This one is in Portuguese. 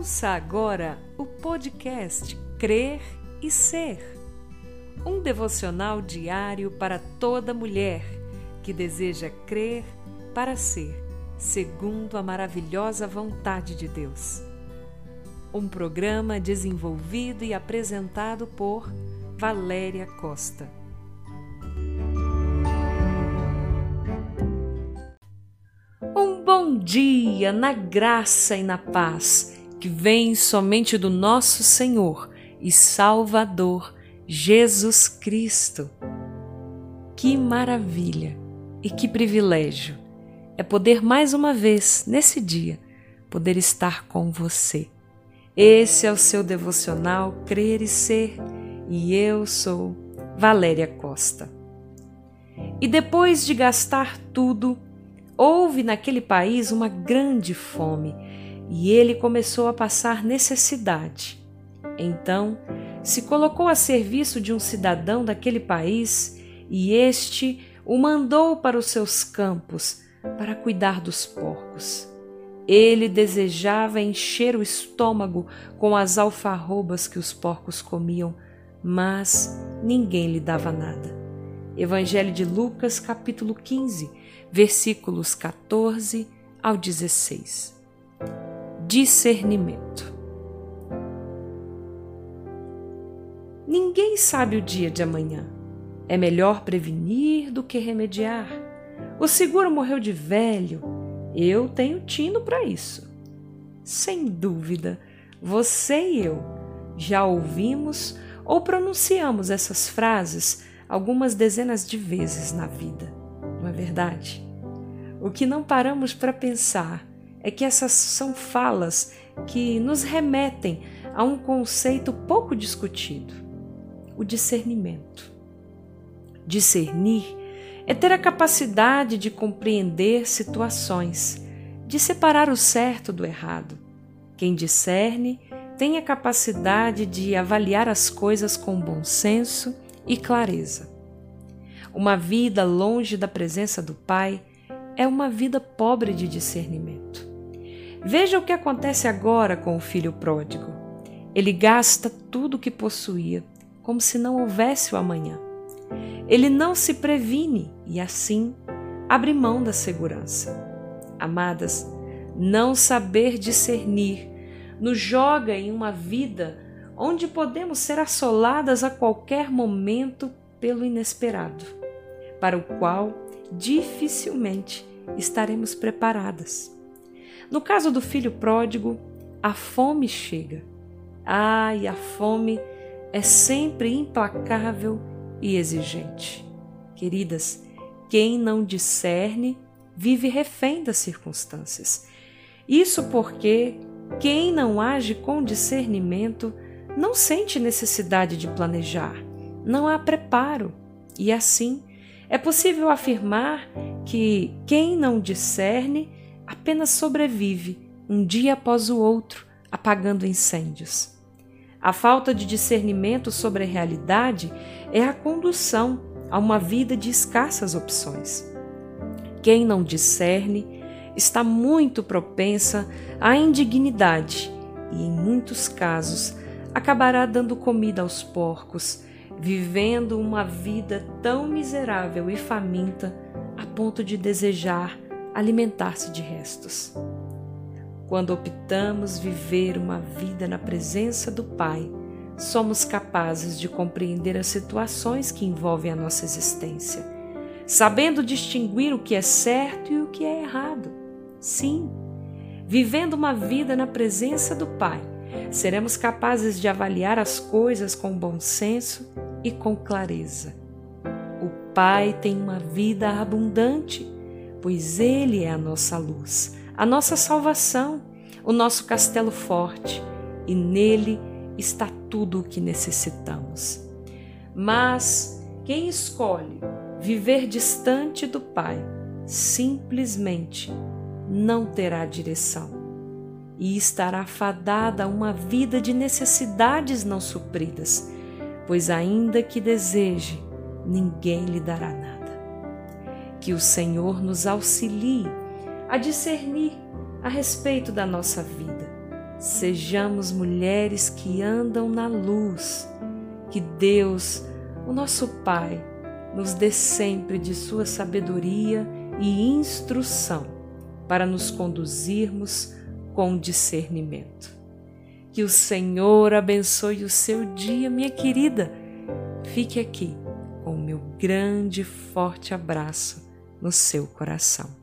Ouça agora o podcast Crer e Ser. Um devocional diário para toda mulher que deseja crer para ser, segundo a maravilhosa vontade de Deus. Um programa desenvolvido e apresentado por Valéria Costa. Um bom dia na graça e na paz que vem somente do nosso Senhor e Salvador Jesus Cristo. Que maravilha e que privilégio é poder mais uma vez, nesse dia, poder estar com você. Esse é o seu devocional Crer e Ser e eu sou Valéria Costa. E depois de gastar tudo, houve naquele país uma grande fome e ele começou a passar necessidade. Então, se colocou a serviço de um cidadão daquele país e este o mandou para os seus campos para cuidar dos porcos. Ele desejava encher o estômago com as alfarrobas que os porcos comiam, mas ninguém lhe dava nada. Evangelho de Lucas, capítulo 15, versículos 14 ao 16 discernimento. Ninguém sabe o dia de amanhã. É melhor prevenir do que remediar. O seguro morreu de velho. Eu tenho tino para isso. Sem dúvida, você e eu já ouvimos ou pronunciamos essas frases algumas dezenas de vezes na vida, não é verdade? O que não paramos para pensar é que essas são falas que nos remetem a um conceito pouco discutido: o discernimento. Discernir é ter a capacidade de compreender situações, de separar o certo do errado. Quem discerne tem a capacidade de avaliar as coisas com bom senso e clareza. Uma vida longe da presença do Pai é uma vida pobre de discernimento. Veja o que acontece agora com o filho pródigo. Ele gasta tudo o que possuía, como se não houvesse o amanhã. Ele não se previne e, assim, abre mão da segurança. Amadas, não saber discernir nos joga em uma vida onde podemos ser assoladas a qualquer momento pelo inesperado, para o qual dificilmente estaremos preparadas. No caso do filho pródigo, a fome chega. Ai, a fome é sempre implacável e exigente. Queridas, quem não discerne vive refém das circunstâncias. Isso porque quem não age com discernimento não sente necessidade de planejar, não há preparo, e assim é possível afirmar que quem não discerne apenas sobrevive um dia após o outro, apagando incêndios. A falta de discernimento sobre a realidade é a condução a uma vida de escassas opções. Quem não discerne está muito propensa à indignidade e, em muitos casos, acabará dando comida aos porcos, vivendo uma vida tão miserável e faminta a ponto de desejar alimentar-se de restos. Quando optamos viver uma vida na presença do Pai, somos capazes de compreender as situações que envolvem a nossa existência, sabendo distinguir o que é certo e o que é errado. Sim, vivendo uma vida na presença do Pai, seremos capazes de avaliar as coisas com bom senso e com clareza. O Pai tem uma vida abundante pois Ele é a nossa luz, a nossa salvação, o nosso castelo forte, e nele está tudo o que necessitamos. Mas quem escolhe viver distante do Pai, simplesmente não terá direção e estará fadada a uma vida de necessidades não supridas, pois, ainda que deseje, ninguém lhe dará nada. Que o Senhor nos auxilie a discernir a respeito da nossa vida, Sejamos mulheres que andam na luz, que Deus, o nosso Pai, nos dê sempre de Sua sabedoria e instrução para nos conduzirmos com discernimento. Que o Senhor abençoe o seu dia, minha querida. Fique aqui com o meu grande e forte abraço no seu coração.